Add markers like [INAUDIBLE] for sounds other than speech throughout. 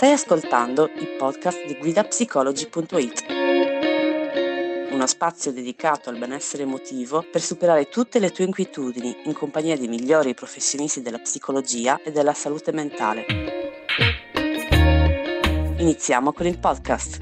Stai ascoltando il podcast di guidapsicology.it, uno spazio dedicato al benessere emotivo per superare tutte le tue inquietudini in compagnia dei migliori professionisti della psicologia e della salute mentale. Iniziamo con il podcast.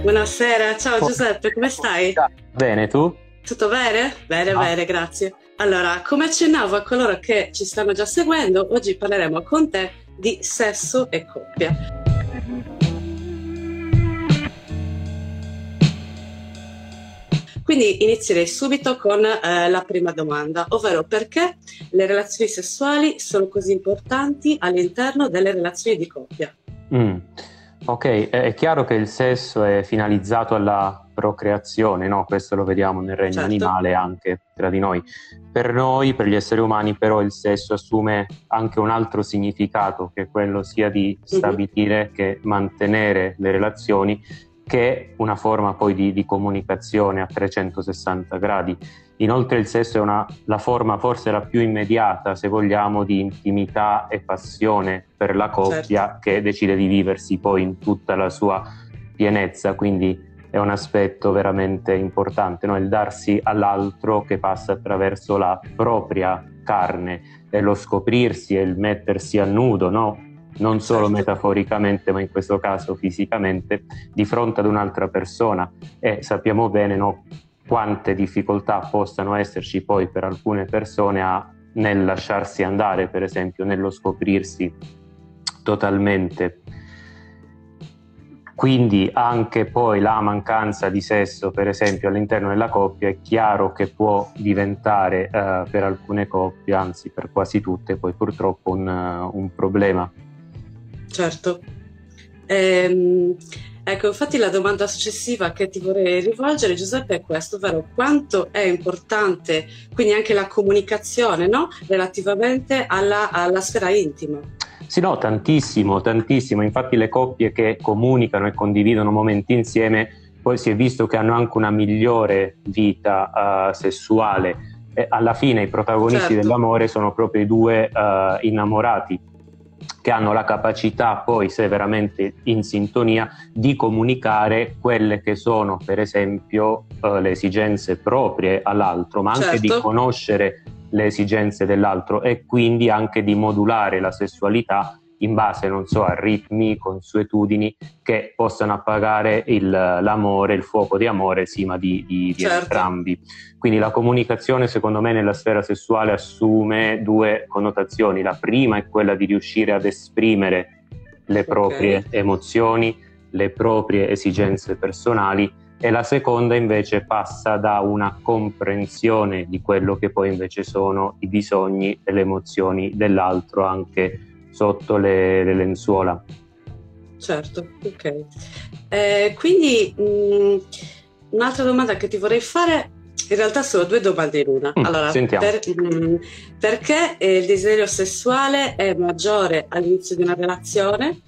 Buonasera, ciao Giuseppe, come stai? Bene, tu? Tutto bene? Bene, ah. bene, grazie. Allora, come accennavo a coloro che ci stanno già seguendo, oggi parleremo con te di sesso e coppia. Quindi inizierei subito con eh, la prima domanda, ovvero perché le relazioni sessuali sono così importanti all'interno delle relazioni di coppia? Mm. Ok, è chiaro che il sesso è finalizzato alla procreazione, no? questo lo vediamo nel regno certo. animale anche tra di noi. Per noi, per gli esseri umani, però il sesso assume anche un altro significato, che è quello sia di mhm. stabilire mm-hmm. che mantenere le relazioni, che una forma poi di, di comunicazione a 360 gradi. Inoltre il sesso è una, la forma forse la più immediata, se vogliamo, di intimità e passione per la coppia certo. che decide di viversi poi in tutta la sua pienezza, quindi è un aspetto veramente importante, no? il darsi all'altro che passa attraverso la propria carne, è lo scoprirsi e il mettersi a nudo, no? non solo certo. metaforicamente, ma in questo caso fisicamente, di fronte ad un'altra persona. E sappiamo bene no, quante difficoltà possano esserci poi per alcune persone a, nel lasciarsi andare, per esempio, nello scoprirsi totalmente. Quindi anche poi la mancanza di sesso, per esempio, all'interno della coppia è chiaro che può diventare eh, per alcune coppie, anzi per quasi tutte, poi purtroppo un, uh, un problema. Certo. Ehm, Ecco, infatti la domanda successiva che ti vorrei rivolgere, Giuseppe, è questa, ovvero quanto è importante quindi anche la comunicazione no? relativamente alla, alla sfera intima. Sì, no, tantissimo, tantissimo. Infatti le coppie che comunicano e condividono momenti insieme, poi si è visto che hanno anche una migliore vita uh, sessuale. E alla fine i protagonisti certo. dell'amore sono proprio i due uh, innamorati che hanno la capacità poi, se veramente in sintonia, di comunicare quelle che sono, per esempio, uh, le esigenze proprie all'altro, ma anche certo. di conoscere le esigenze dell'altro e quindi anche di modulare la sessualità in base, non so, a ritmi, consuetudini che possano appagare il, l'amore, il fuoco di amore, sì, ma di, di, di certo. entrambi. Quindi la comunicazione, secondo me, nella sfera sessuale assume due connotazioni. La prima è quella di riuscire ad esprimere le proprie okay. emozioni, le proprie esigenze personali e la seconda invece passa da una comprensione di quello che poi invece sono i bisogni e le emozioni dell'altro anche sotto le, le lenzuola. Certo, ok. Eh, quindi mh, mm, un'altra domanda che ti vorrei fare, in realtà sono due domande in una. Mm, allora, per, mh, mm, perché il desiderio sessuale è maggiore all'inizio di una relazione?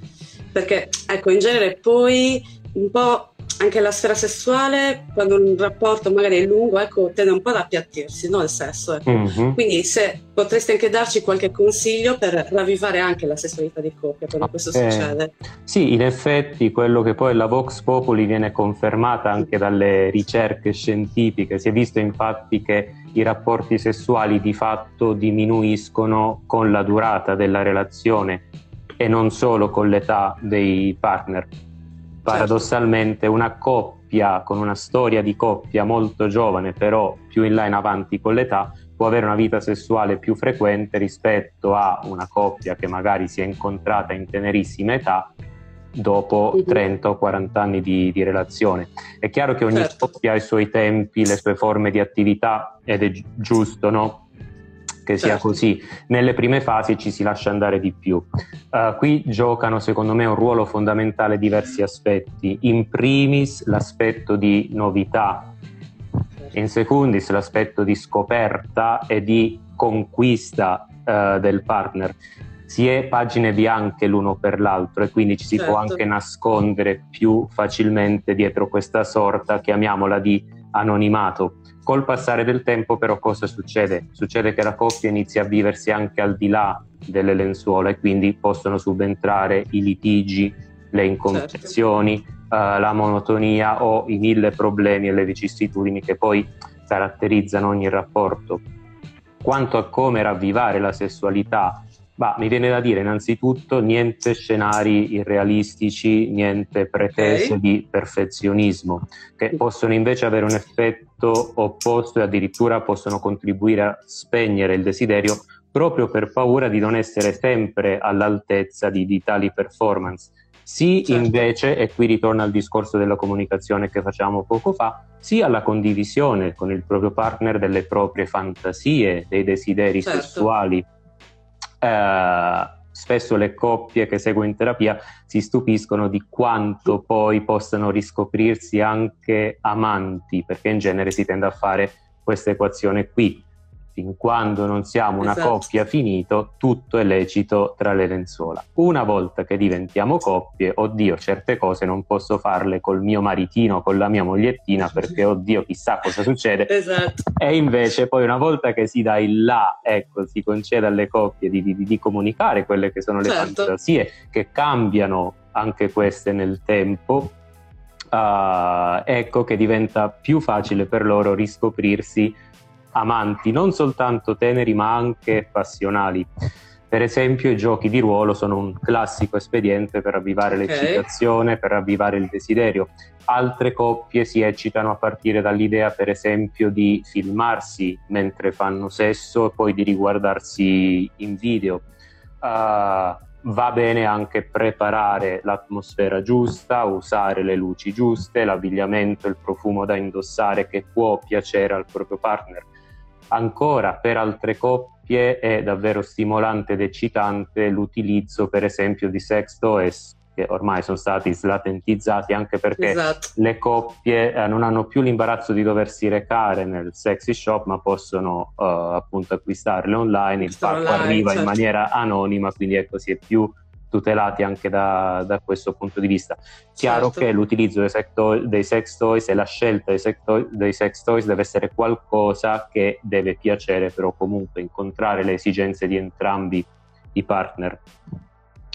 Perché, ecco, in genere poi un po' anche la sfera sessuale, quando un rapporto magari è lungo, ecco, tende un po' ad appiattirsi, no? Il sesso. Ecco. Mm-hmm. Quindi se potresti anche darci qualche consiglio per ravvivare anche la sessualità di coppia quando questo eh, succede. Sì, in effetti quello che poi la Vox Populi viene confermata anche dalle ricerche scientifiche, si è visto infatti che i rapporti sessuali di fatto diminuiscono con la durata della relazione e non solo con l'età dei partner paradossalmente una coppia con una storia di coppia molto giovane, però più in là in avanti con l'età, può avere una vita sessuale più frequente rispetto a una coppia che magari si è incontrata in tenerissima età dopo 30 o 40 anni di, di relazione. È chiaro che ogni certo. coppia ha i suoi tempi, le sue forme di attività ed è giusto, no? Che sia certo. così. Nelle prime fasi ci si lascia andare di più. Uh, qui giocano secondo me un ruolo fondamentale diversi aspetti. In primis l'aspetto di novità, in secundis l'aspetto di scoperta e di conquista uh, del partner. Si è pagine bianche l'uno per l'altro e quindi ci si certo. può anche nascondere più facilmente dietro questa sorta, chiamiamola di anonimato. Col passare del tempo però cosa succede? Succede che la coppia inizia a viversi anche al di là delle lenzuola e quindi possono subentrare i litigi, le incomprensioni, certo. uh, la monotonia o i mille problemi e le vicissitudini che poi caratterizzano ogni rapporto. Quanto a come ravvivare la sessualità Bah, mi viene da dire innanzitutto niente scenari irrealistici, niente pretese okay. di perfezionismo, che possono invece avere un effetto opposto e addirittura possono contribuire a spegnere il desiderio proprio per paura di non essere sempre all'altezza di, di tali performance. Sì, certo. invece, e qui ritorna al discorso della comunicazione che facciamo poco fa, sì alla condivisione con il proprio partner delle proprie fantasie, dei desideri certo. sessuali eh, spesso le coppie che seguo in terapia si stupiscono di quanto poi possano riscoprirsi anche amanti, perché in genere si tende a fare questa equazione qui fin quando non siamo una esatto. coppia finito, tutto è lecito tra le lenzuola. Una volta che diventiamo coppie, oddio, certe cose non posso farle col mio maritino, con la mia mogliettina, perché [LAUGHS] oddio, chissà cosa succede. Esatto. E invece poi una volta che si dà il là, ecco, si concede alle coppie di, di, di comunicare quelle che sono le certo. fantasie, che cambiano anche queste nel tempo, uh, ecco che diventa più facile per loro riscoprirsi amanti non soltanto teneri ma anche passionali. Per esempio i giochi di ruolo sono un classico espediente per avvivare okay. l'eccitazione, per avvivare il desiderio. Altre coppie si eccitano a partire dall'idea, per esempio, di filmarsi mentre fanno sesso e poi di riguardarsi in video. Uh, va bene anche preparare l'atmosfera giusta, usare le luci giuste, l'abbigliamento, il profumo da indossare che può piacere al proprio partner Ancora per altre coppie è davvero stimolante ed eccitante l'utilizzo per esempio di sex toys che ormai sono stati slatentizzati anche perché esatto. le coppie eh, non hanno più l'imbarazzo di doversi recare nel sexy shop ma possono uh, appunto acquistarle online, il pacco arriva certo. in maniera anonima quindi ecco si è più tutelati anche da, da questo punto di vista. Chiaro certo. che l'utilizzo dei sex, toy, dei sex, toys e la scelta dei sex, toy, dei sex, toys deve essere qualcosa che deve piacere, però comunque incontrare le esigenze di entrambi i partner.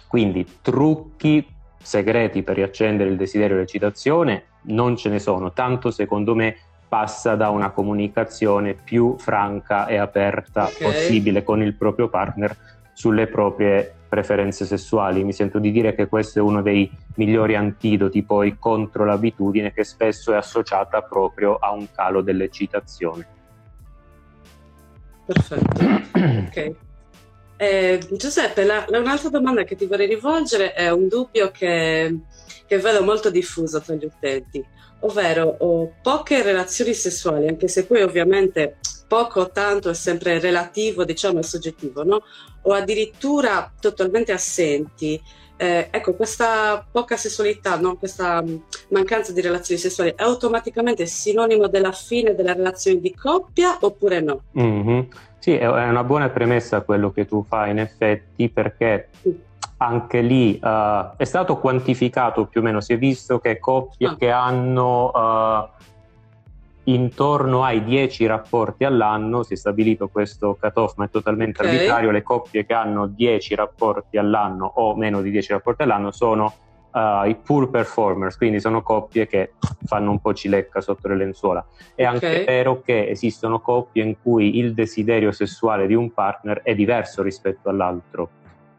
Quindi trucchi segreti per riaccendere il desiderio e l'eccitazione non ce ne sono, tanto secondo me passa da una comunicazione più franca e aperta okay. possibile con il proprio partner sulle proprie preferenze sessuali. Mi sento di dire che questo è uno dei migliori antidoti poi contro l'abitudine che spesso è associata proprio a un calo dell'eccitazione. Perfetto. ok. Eh, Giuseppe, la, un'altra domanda che ti vorrei rivolgere è un dubbio che, che vedo molto diffuso tra gli utenti, ovvero ho poche relazioni sessuali, anche se poi ovviamente poco o tanto è sempre relativo, diciamo, e soggettivo, no? o addirittura totalmente assenti. Eh, ecco, questa poca sessualità, no? questa mm, mancanza di relazioni sessuali è automaticamente sinonimo della fine della relazione di coppia oppure no? Mm-hmm. Sì, è una buona premessa quello che tu fai in effetti perché anche lì uh, è stato quantificato più o meno, si è visto che coppie ah. che hanno... Uh, intorno ai 10 rapporti all'anno, si è stabilito questo cut-off, ma è totalmente okay. arbitrario, le coppie che hanno 10 rapporti all'anno o meno di 10 rapporti all'anno sono uh, i poor performers, quindi sono coppie che fanno un po' cilecca sotto le lenzuola. È okay. anche vero che esistono coppie in cui il desiderio sessuale di un partner è diverso rispetto all'altro,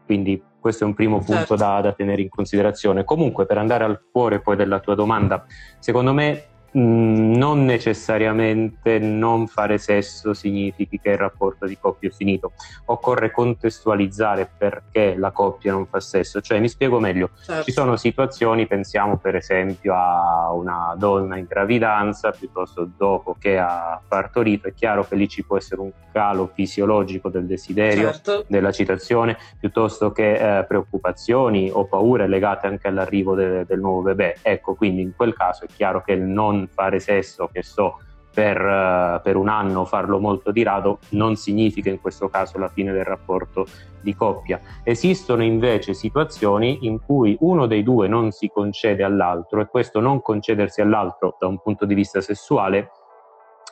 quindi questo è un primo punto certo. da, da tenere in considerazione. Comunque, per andare al cuore poi della tua domanda, secondo me Mm, non necessariamente non fare sesso significhi che il rapporto di coppia è finito. Occorre contestualizzare perché la coppia non fa sesso. Cioè, mi spiego meglio. Certo. Ci sono situazioni, pensiamo per esempio a una donna in gravidanza piuttosto dopo che ha partorito. È chiaro che lì ci può essere un calo fisiologico del desiderio, certo. della citazione, piuttosto che eh, preoccupazioni o paure legate anche all'arrivo de- del nuovo bebè. Ecco, quindi in quel caso è chiaro che il non fare sesso, che so, per, uh, per, un anno farlo molto di rado non significa in questo caso la fine del rapporto di coppia. Esistono invece situazioni in cui uno dei due non si concede all'altro e questo non concedersi all'altro da un punto di vista sessuale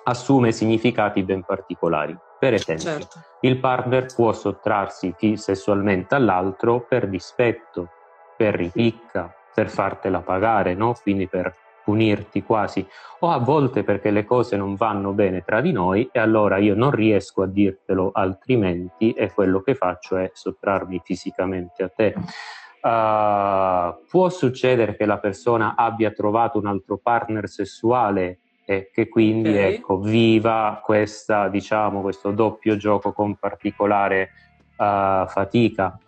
assume significati ben particolari. Per esempio, certo. il partner può sottrarsi sessualmente all'altro per dispetto, per ripicca, per fartela pagare, no? quindi per punirti quasi, o a volte perché le cose non vanno bene tra di noi e allora io non riesco a dirtelo altrimenti e quello che faccio è sottrarmi fisicamente a te. Uh, può succedere che la persona abbia trovato un altro partner sessuale e che quindi okay. ecco, viva questa, diciamo, questo doppio gioco con particolare uh, fatica.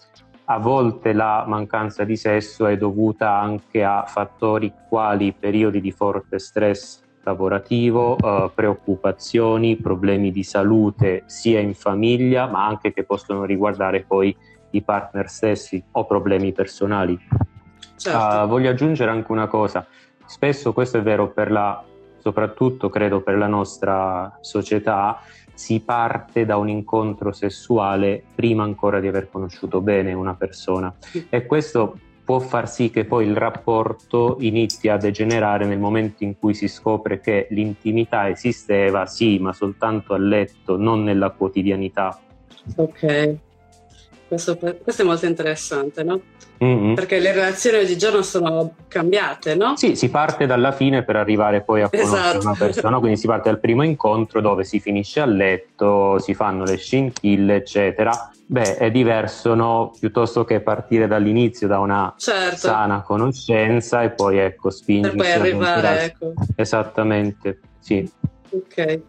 A volte la mancanza di sesso è dovuta anche a fattori quali periodi di forte stress lavorativo, uh, preoccupazioni, problemi di salute sia in famiglia ma anche che possono riguardare poi i partner stessi o problemi personali. Certo. Uh, voglio aggiungere anche una cosa, spesso questo è vero per la soprattutto credo per la nostra società, si parte da un incontro sessuale prima ancora di aver conosciuto bene una persona. E questo può far sì che poi il rapporto inizi a degenerare nel momento in cui si scopre che l'intimità esisteva, sì, ma soltanto a letto, non nella quotidianità. Ok, questo, questo è molto interessante, no? Mm-hmm. Perché le relazioni oggigiorno sono cambiate, no? Sì, si parte dalla fine per arrivare poi a conoscere esatto. una persona, quindi si parte dal primo incontro dove si finisce a letto, si fanno le scintille, eccetera. Beh, è diverso, no? Piuttosto che partire dall'inizio da una certo. sana conoscenza e poi, ecco, spingersi. Per poi arrivare, ecco. Esattamente, sì. Ok.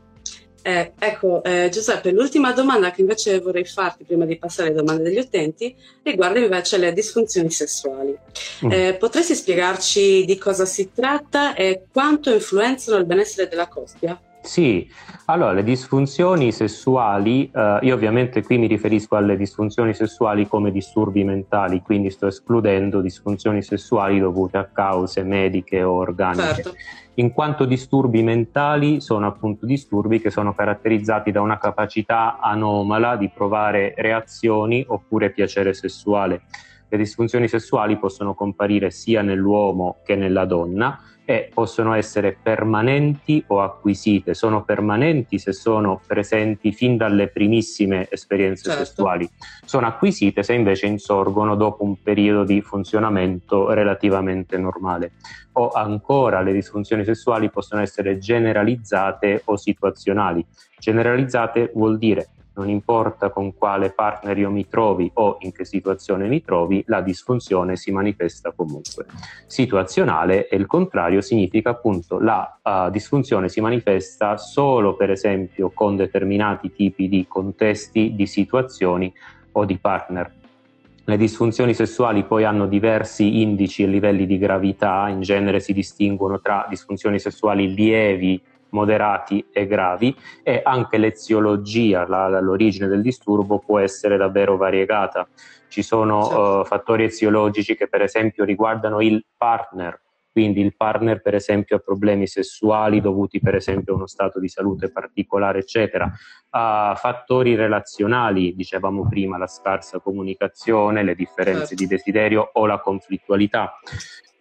Eh, ecco, eh, Giuseppe, l'ultima domanda che invece vorrei farti prima di passare alle domande degli utenti riguarda invece le disfunzioni sessuali. Mm. Eh, potresti spiegarci di cosa si tratta e quanto influenzano il benessere della coppia? Sì, allora le disfunzioni sessuali, eh, io ovviamente qui mi riferisco alle disfunzioni sessuali come disturbi mentali, quindi sto escludendo disfunzioni sessuali dovute a cause mediche o organiche. Certo. In quanto disturbi mentali sono appunto disturbi che sono caratterizzati da una capacità anomala di provare reazioni oppure piacere sessuale. Le disfunzioni sessuali possono comparire sia nell'uomo che nella donna e possono essere permanenti o acquisite. Sono permanenti se sono presenti fin dalle primissime esperienze certo. sessuali, sono acquisite se invece insorgono dopo un periodo di funzionamento relativamente normale. O ancora le disfunzioni sessuali possono essere generalizzate o situazionali. Generalizzate vuol dire non importa con quale partner io mi trovi o in che situazione mi trovi, la disfunzione si manifesta comunque. Situazionale e il contrario significa appunto la uh, disfunzione si manifesta solo per esempio con determinati tipi di contesti, di situazioni o di partner. Le disfunzioni sessuali poi hanno diversi indici e livelli di gravità, in genere si distinguono tra disfunzioni sessuali lievi moderati e gravi e anche l'eziologia, la, l'origine del disturbo può essere davvero variegata. Ci sono certo. uh, fattori eziologici che per esempio riguardano il partner, quindi il partner per esempio ha problemi sessuali dovuti per esempio a uno stato di salute particolare, eccetera, ha fattori relazionali, dicevamo prima, la scarsa comunicazione, le differenze certo. di desiderio o la conflittualità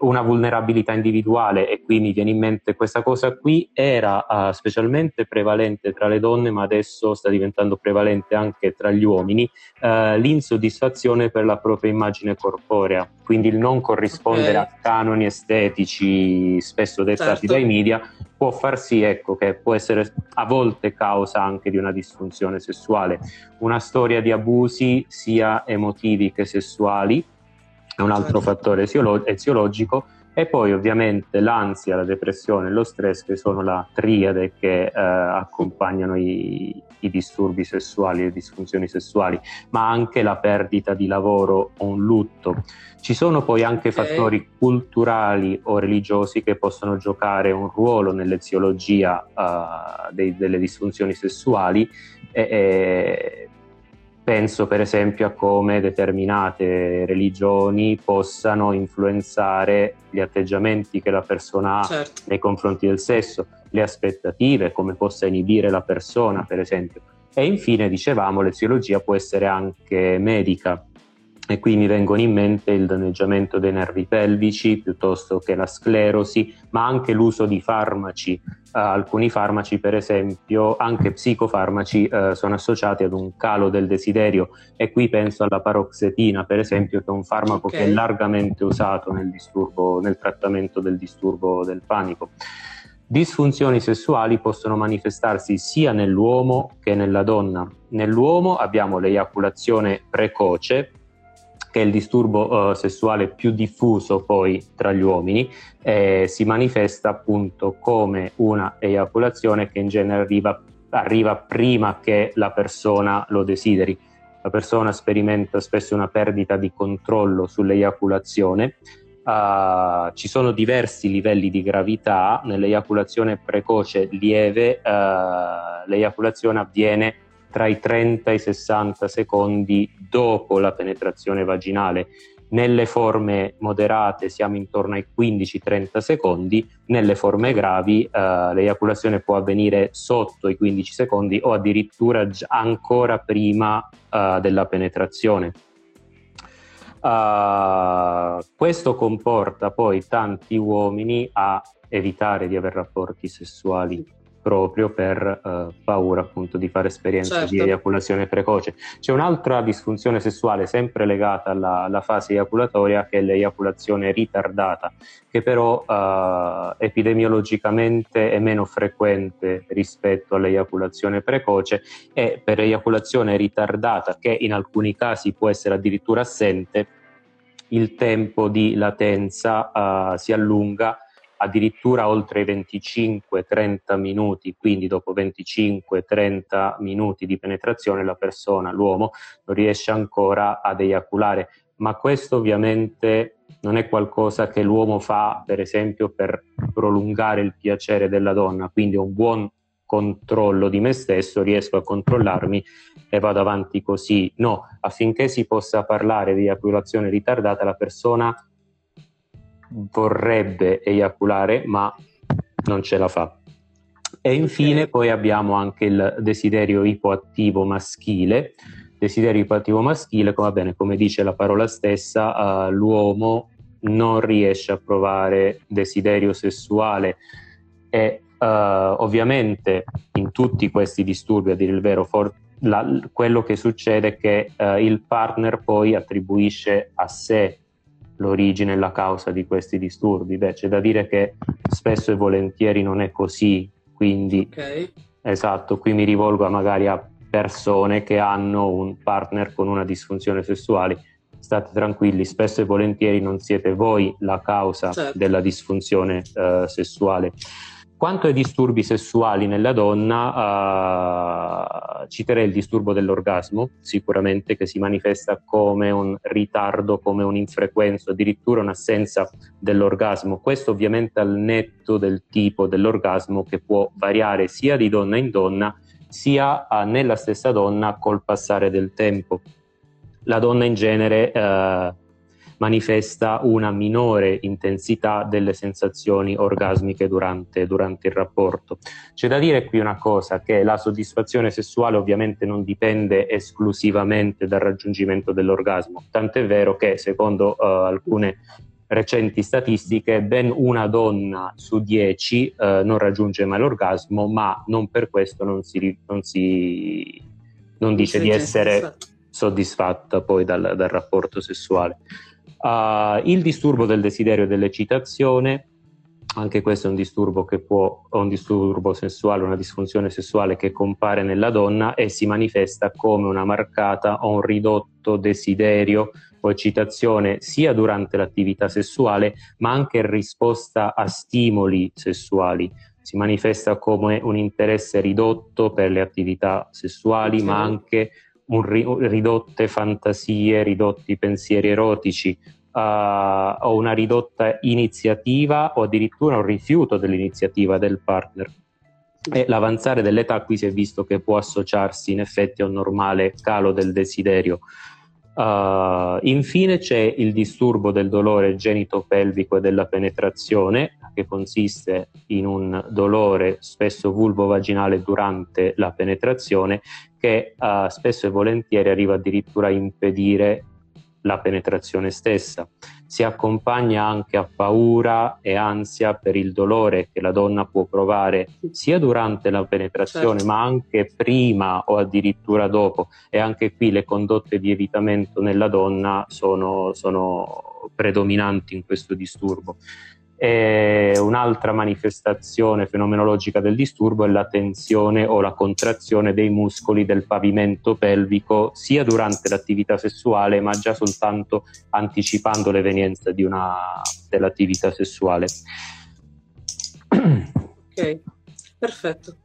una vulnerabilità individuale e qui mi viene in mente questa cosa qui era uh, specialmente prevalente tra le donne ma adesso sta diventando prevalente anche tra gli uomini uh, l'insoddisfazione per la propria immagine corporea quindi il non corrispondere okay. a canoni estetici spesso dettati certo. dai media può far sì ecco, che può essere a volte causa anche di una disfunzione sessuale. Una storia di abusi sia emotivi che sessuali è un altro fattore eziologico e poi ovviamente l'ansia, la depressione e lo stress che sono la triade che eh, accompagnano i, i, disturbi sessuali, le disfunzioni sessuali, ma anche la perdita di lavoro o un lutto. Ci sono poi anche okay. fattori culturali o religiosi che possono giocare un ruolo nell'eziologia uh, dei, delle disfunzioni sessuali e, e Penso per esempio a come determinate religioni possano influenzare gli atteggiamenti che la persona ha certo. nei confronti del sesso, le aspettative, come possa inibire la persona per esempio. E infine dicevamo l'eziologia può essere anche medica, e qui mi vengono in mente il danneggiamento dei nervi pelvici piuttosto che la sclerosi, ma anche l'uso di farmaci. Uh, alcuni farmaci, per esempio, anche psicofarmaci, uh, sono associati ad un calo del desiderio e qui penso alla paroxetina, per esempio, che è un farmaco okay. che è largamente usato nel, disturbo, nel trattamento del disturbo del panico. Disfunzioni sessuali possono manifestarsi sia nell'uomo che nella donna. Nell'uomo abbiamo l'eiaculazione precoce, che è il disturbo uh, sessuale più diffuso poi tra gli uomini, eh, si manifesta appunto come una eiaculazione che in genere arriva, arriva prima che la persona lo desideri. La persona sperimenta spesso una perdita di controllo sull'eiaculazione. Uh, ci sono diversi livelli di gravità. Nell'eiaculazione precoce lieve, uh, l'eiaculazione avviene tra i 30 e i 60 secondi dopo la penetrazione vaginale. Nelle forme moderate siamo intorno ai 15-30 secondi, nelle forme gravi eh, l'eiaculazione può avvenire sotto i 15 secondi o addirittura ancora prima eh, della penetrazione. Uh, questo comporta poi tanti uomini a evitare di avere rapporti sessuali proprio per uh, paura appunto di fare esperienze certo. di eiaculazione precoce. C'è un'altra disfunzione sessuale sempre legata alla, alla fase eiaculatoria che è l'eiaculazione ritardata, che però uh, epidemiologicamente è meno frequente rispetto all'eiaculazione precoce e per eiaculazione ritardata, che in alcuni casi può essere addirittura assente, il tempo di latenza uh, si allunga addirittura oltre i 25-30 minuti, quindi dopo 25-30 minuti di penetrazione la persona, l'uomo, non riesce ancora ad eiaculare. Ma questo ovviamente non è qualcosa che l'uomo fa, per esempio, per prolungare il piacere della donna, quindi un buon controllo di me stesso, riesco a controllarmi e vado avanti così. No, affinché si possa parlare di eiaculazione ritardata, la persona vorrebbe eiaculare ma non ce la fa. E infine poi abbiamo anche il desiderio ipoattivo maschile. Desiderio ipoattivo maschile, come, bene, come dice la parola stessa, uh, l'uomo non riesce a provare desiderio sessuale e uh, ovviamente in tutti questi disturbi, a dire il vero, for- la, quello che succede è che uh, il partner poi attribuisce a sé l'origine e la causa di questi disturbi. Beh, c'è da dire che spesso e volentieri non è così, quindi okay. esatto, qui mi rivolgo a magari a persone che hanno un partner con una disfunzione sessuale. State tranquilli, spesso e volentieri non siete voi la causa certo. della disfunzione uh, sessuale. Quanto ai disturbi sessuali nella donna, uh, citerei il disturbo dell'orgasmo, sicuramente che si manifesta come un ritardo, come un'infrequenza, addirittura un'assenza dell'orgasmo. Questo ovviamente al netto del tipo dell'orgasmo che può variare sia di donna in donna, sia uh, nella stessa donna col passare del tempo. La donna in genere uh, manifesta una minore intensità delle sensazioni orgasmiche durante, durante, il rapporto. C'è da dire qui una cosa, che la soddisfazione sessuale ovviamente non dipende esclusivamente dal raggiungimento dell'orgasmo, tant'è vero che secondo uh, alcune recenti statistiche ben una donna su dieci uh, non raggiunge mai l'orgasmo, ma non per questo non, si, non, si, non dice di essere soddisfatta poi dal, dal rapporto sessuale. Uh, il disturbo del desiderio e dell'eccitazione, anche questo è un disturbo che può, un disturbo sessuale, una disfunzione sessuale che compare nella donna e si manifesta come una marcata o un ridotto desiderio o eccitazione sia durante l'attività sessuale ma anche in risposta a stimoli sessuali. Si manifesta come un interesse ridotto per le attività sessuali sì. ma anche ri- ridotte fantasie, ridotti pensieri erotici uh, o una ridotta iniziativa o addirittura un rifiuto dell'iniziativa del partner. E l'avanzare dell'età qui si è visto che può associarsi in effetti a un normale calo del desiderio. Uh, infine c'è il disturbo del dolore genitopelvico e della penetrazione, che consiste in un dolore spesso vulvo-vaginale durante la penetrazione, che uh, spesso e volentieri arriva addirittura a impedire la penetrazione stessa. Si accompagna anche a paura e ansia per il dolore che la donna può provare sia durante la penetrazione certo. ma anche prima o addirittura dopo e anche qui le condotte di evitamento nella donna sono, sono predominanti in questo disturbo. E un'altra manifestazione fenomenologica del disturbo è la tensione o la contrazione dei muscoli del pavimento pelvico sia durante l'attività sessuale ma già soltanto anticipando l'evenienza una, dell'attività sessuale. Ok, perfetto.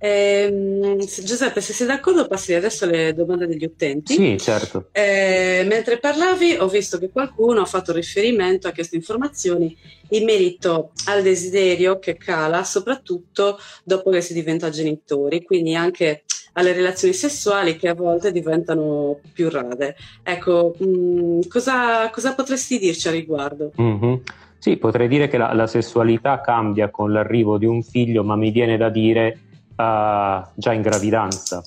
Eh, Giuseppe, se sei d'accordo, passi adesso alle domande degli utenti. Sì, certo. Eh, mentre parlavi, ho visto che qualcuno ha fatto riferimento a queste informazioni in merito al desiderio che cala, soprattutto dopo che si diventa genitori, quindi anche alle relazioni sessuali che a volte diventano più rade. Ecco, mh, mm, cosa, cosa, potresti dirci a riguardo? Mm-hmm. Sì, potrei dire che la, la sessualità cambia con l'arrivo di un figlio, ma mi viene da dire già in gravidanza.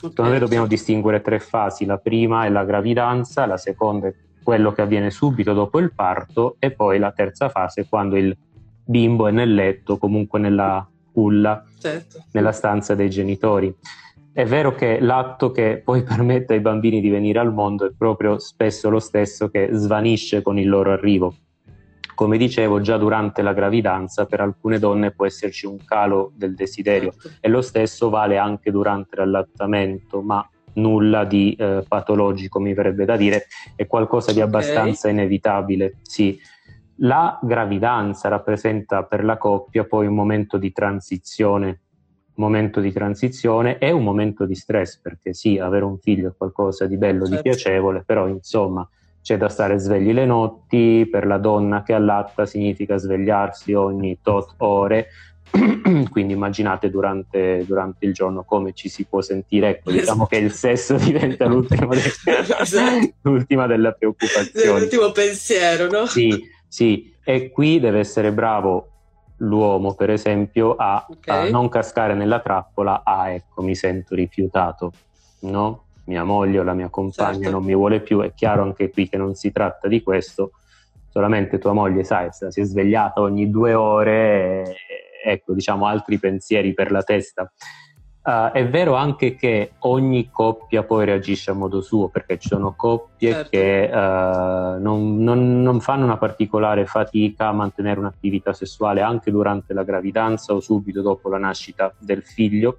Secondo me dobbiamo distinguere tre fasi, la prima è la gravidanza, la seconda è quello che avviene subito dopo il parto e poi la terza fase è quando il bimbo è nel letto, comunque nella culla, certo. nella stanza dei genitori. È vero che l'atto che poi [LAUGHS] permette ai bambini di venire al mondo è proprio spesso lo stesso che svanisce con il loro arrivo. Come dicevo, già durante la gravidanza per alcune donne può esserci un calo del desiderio certo. e lo stesso vale anche durante l'allattamento, ma nulla di eh, patologico mi verrebbe da dire, è qualcosa di abbastanza okay. inevitabile. Sì. La gravidanza rappresenta per la coppia poi un momento di transizione, momento di transizione e un momento di stress, perché sì, avere un figlio è qualcosa di bello, certo. di piacevole, però insomma c'è da stare svegli le notti, per la donna che allatta significa svegliarsi ogni tot ore, [CLEARS THROAT] quindi immaginate durante, durante, il giorno come ci si può sentire, ecco, diciamo che il sesso [LAUGHS] diventa l'ultima, de- esatto. l'ultima della preoccupazione. L'ultimo pensiero, no? Sì, sì, e qui deve essere bravo l'uomo, per esempio, a, okay. a non cascare nella trappola, ah ecco, mi sento rifiutato, no? Mia moglie o la mia compagna certo. non mi vuole più, è chiaro anche qui che non si tratta di questo, solamente tua moglie, sai, si è svegliata ogni due ore, e, ecco, diciamo, altri pensieri per la testa. Uh, è vero anche che ogni coppia poi reagisce a modo suo, perché ci sono coppie certo. che uh, non, non, non, fanno una particolare fatica a mantenere un'attività sessuale anche durante la gravidanza o subito dopo la nascita del figlio,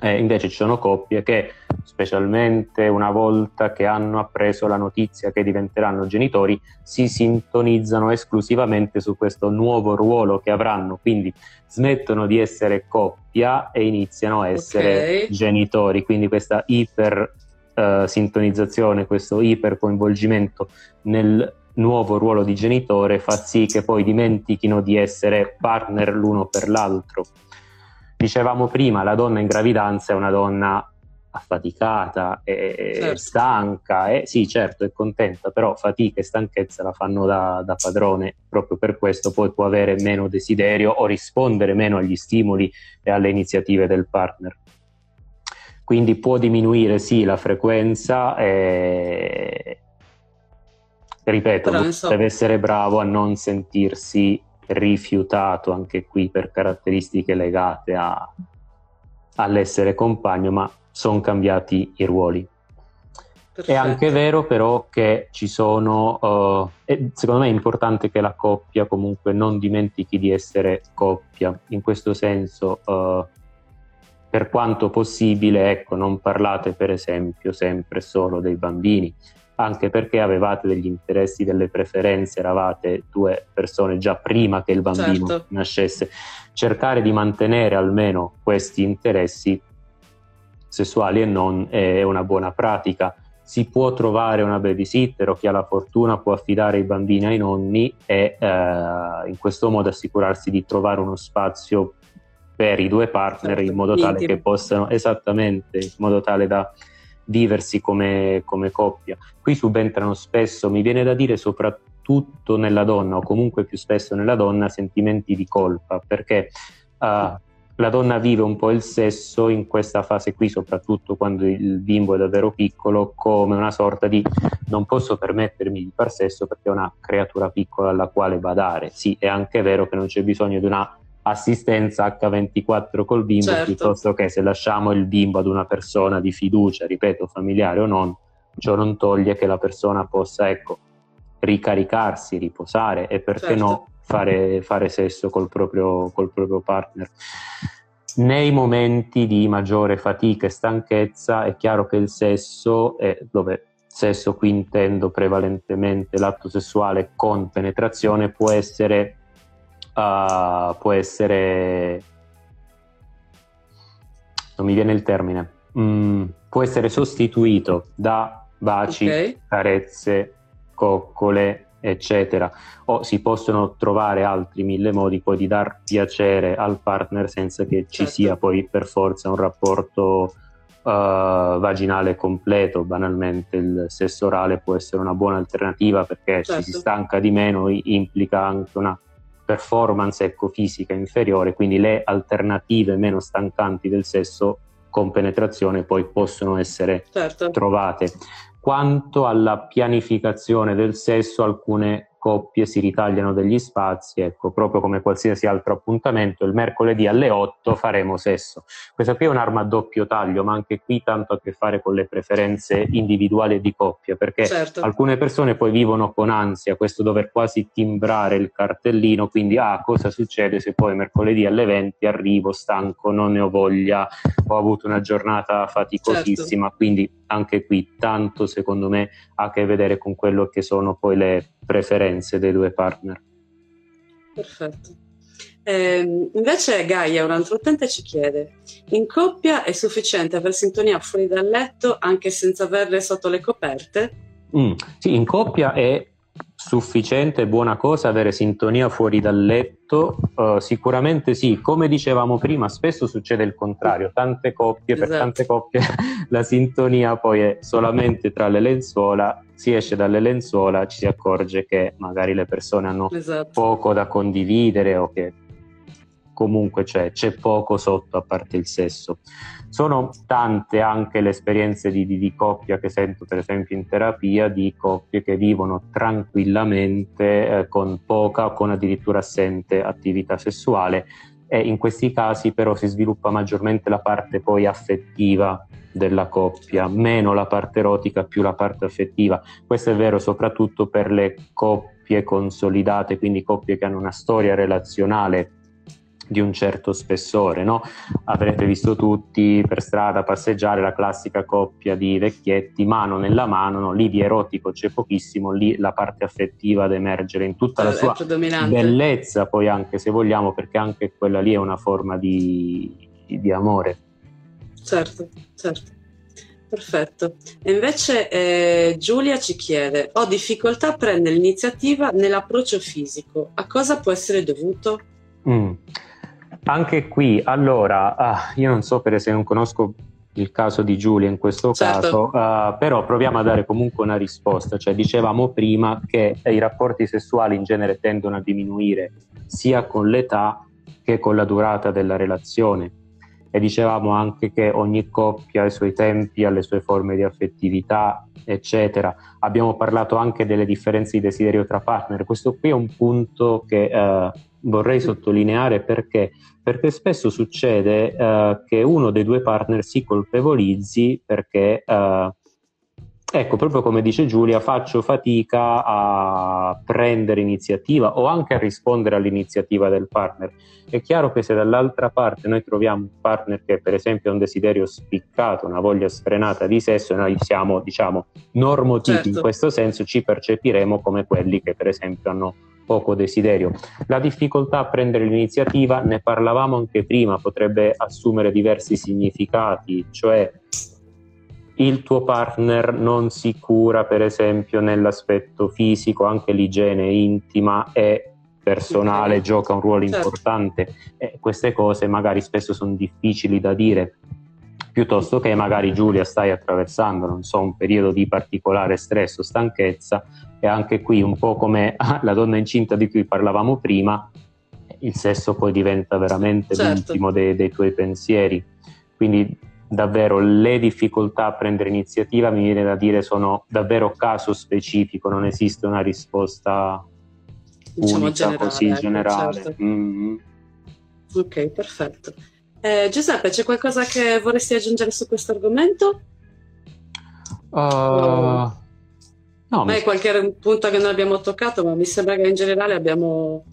eh, invece ci sono coppie che, specialmente una volta che hanno appreso la notizia che diventeranno genitori, si sintonizzano esclusivamente su questo nuovo ruolo che avranno, quindi smettono di essere coppia e iniziano a essere okay. genitori, quindi questa iper uh, sintonizzazione, questo iper coinvolgimento nel nuovo ruolo di genitore fa sì che poi dimentichino di essere partner l'uno per l'altro dicevamo prima, la donna in gravidanza è una donna affaticata, e certo. stanca, e sì certo è contenta, però fatica e stanchezza la fanno da, da, padrone, proprio per questo poi può avere meno desiderio o rispondere meno agli stimoli e alle iniziative del partner. Quindi può diminuire sì la frequenza e ripeto, so. deve essere bravo a non sentirsi rifiutato anche qui per caratteristiche legate a, all'essere compagno, ma sono cambiati i ruoli. Perfetto. È anche vero però che ci sono, uh, secondo me è importante che la coppia comunque non dimentichi di essere coppia, in questo senso uh, per quanto possibile ecco, non parlate per esempio sempre solo dei bambini, anche perché avevate degli interessi, delle preferenze, eravate due persone già prima che il bambino certo. nascesse. Cercare di mantenere almeno questi interessi sessuali e non è una buona pratica. Si può trovare una babysitter o chi ha la fortuna può affidare i bambini ai nonni e eh, in questo modo assicurarsi di trovare uno spazio per i due partner certo, in modo tale intimo. che possano esattamente in modo tale da viversi come, come coppia. Qui subentrano spesso, mi viene da dire soprattutto nella donna o comunque più spesso nella donna, sentimenti di colpa, perché uh, la donna vive un po' il sesso in questa fase qui, soprattutto quando il bimbo è davvero piccolo, come una sorta di non posso permettermi di far sesso perché è una creatura piccola alla quale badare. Sì, è anche vero che non c'è bisogno di una assistenza H24 col bimbo certo. piuttosto che se lasciamo il bimbo ad una persona di fiducia, ripeto, familiare o non, ciò non toglie che la persona possa, ecco, ricaricarsi, riposare e perché certo. no fare, fare sesso col proprio, col proprio partner. Nei momenti di maggiore fatica e stanchezza è chiaro che il sesso, è, dove sesso qui intendo prevalentemente l'atto sessuale con penetrazione, può essere, uh, può essere non mi viene il termine, mm, può essere sostituito da baci, okay. carezze, coccole, eccetera. O si possono trovare altri mille modi poi di dar piacere al partner senza che ci certo. sia poi per forza un rapporto uh, vaginale completo. Banalmente il sesso orale può essere una buona alternativa perché certo. ci si stanca di meno, implica anche una performance ecofisica inferiore, quindi le alternative meno stancanti del sesso con penetrazione poi possono essere certo. trovate. Quanto alla pianificazione del sesso, alcune coppie si ritagliano degli spazi, ecco, proprio come qualsiasi altro appuntamento, il mercoledì alle 8 faremo sesso. Questa qui è un'arma a doppio taglio, ma anche qui tanto a che fare con le preferenze individuali e di coppia, perché certo. alcune persone poi vivono con ansia questo dover quasi timbrare il cartellino, quindi ah, cosa succede se poi mercoledì alle 20 arrivo stanco, non ne ho voglia, ho avuto una giornata faticosissima, certo. quindi anche qui tanto secondo me ha a che vedere con quello che sono poi le preferenze dei due partner. Perfetto. Eh, invece Gaia, un altro utente ci chiede, in coppia è sufficiente aver sintonia fuori dal letto anche senza averle sotto le coperte? Mm, sì, in coppia è sufficiente e buona cosa avere sintonia fuori dal letto? Uh, sicuramente sì, come dicevamo prima, spesso succede il contrario, tante coppie, esatto. per tante coppie [LAUGHS] la sintonia poi è solamente tra le lenzuola, si esce dalle lenzuola, ci si accorge che magari le persone hanno esatto. poco da condividere o che comunque c'è, c'è poco sotto a parte il sesso. Sono tante anche le esperienze di, di, di, coppia che sento per esempio in terapia, di coppie che vivono tranquillamente eh, con poca o con addirittura assente attività sessuale e in questi casi però si sviluppa maggiormente la parte poi affettiva della coppia, meno la parte erotica, più la parte affettiva. Questo è vero soprattutto per le coppie consolidate, quindi coppie che hanno una storia relazionale di un certo spessore. No? Avrete visto tutti per strada passeggiare la classica coppia di vecchietti mano nella mano, no? lì di erotico c'è pochissimo, lì la parte affettiva ad emergere in tutta la sua bellezza, poi anche se vogliamo, perché anche quella lì è una forma di, di amore. Certo, certo. Perfetto. E invece eh, Giulia ci chiede: ho difficoltà a prendere l'iniziativa nell'approccio fisico. A cosa può essere dovuto? Mm. Anche qui, allora, ah, io non so per esempio, non conosco il caso di Giulia in questo certo. caso, uh, però proviamo a dare comunque una risposta. Cioè, dicevamo prima che i rapporti sessuali in genere tendono a diminuire sia con l'età che con la durata della relazione. E dicevamo anche che ogni coppia ha i suoi tempi, ha le sue forme di affettività, eccetera. Abbiamo parlato anche delle differenze di desiderio tra partner. Questo qui è un punto che uh, vorrei sottolineare perché perché spesso succede uh, che uno dei due partner si colpevolizzi perché, uh, ecco, proprio come dice Giulia, faccio fatica a prendere iniziativa o anche a rispondere all'iniziativa del partner. È chiaro che se dall'altra parte noi troviamo un partner che per esempio ha un desiderio spiccato, una voglia sfrenata di sesso, noi siamo, diciamo, normotipi certo. in questo senso, ci percepiremo come quelli che per esempio hanno poco desiderio. La difficoltà a prendere l'iniziativa, ne parlavamo anche prima, potrebbe assumere diversi significati, cioè il tuo partner non si cura per esempio nell'aspetto fisico, anche l'igiene intima e personale gioca un ruolo certo. importante e queste cose magari spesso sono difficili da dire piuttosto che magari Giulia stai attraversando, non so, un periodo di particolare stress o stanchezza e anche qui un po' come [LAUGHS] la donna incinta di cui parlavamo prima, il sesso poi diventa veramente certo. l'ultimo dei, dei tuoi pensieri. Quindi davvero le difficoltà a prendere iniziativa, mi viene da dire, sono davvero caso specifico, non esiste una risposta diciamo unica, generale, così ecco, generale. Certo. Mm-hmm. Ok, perfetto. Eh, Giuseppe, c'è qualcosa che vorresti aggiungere su questo argomento? Uh, oh. No, Beh, mi... qualche punto che non abbiamo toccato, ma mi sembra che in generale abbiamo...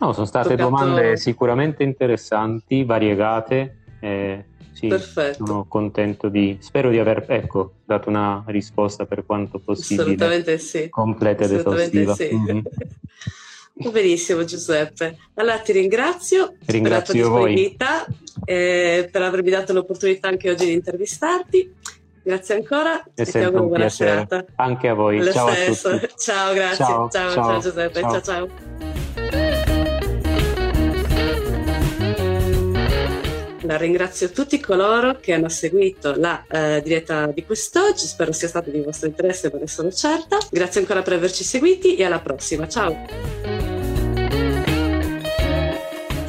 No, sono state toccato... domande sicuramente interessanti, variegate. Eh, sì, Perfetto. sono contento di... Spero di aver ecco, dato una risposta per quanto possibile. Assolutamente sì. Completa ed esaustiva. Sì. Mm-hmm. [LAUGHS] Benissimo Giuseppe. Allora ti ringrazio Ringrazio per la tua disponibilità e per avermi dato l'opportunità anche oggi di intervistarti. Grazie ancora È e ti auguro buona piacere. serata. Anche a voi. Lo ciao stesso. a tutti. Ciao, grazie. Ciao, ciao, ciao, ciao Giuseppe. ciao. ciao. ringrazio tutti coloro che hanno seguito la eh, diretta di quest'oggi, spero sia stato di vostro interesse, ma ne sono certa. Grazie ancora per averci seguiti e alla prossima, ciao!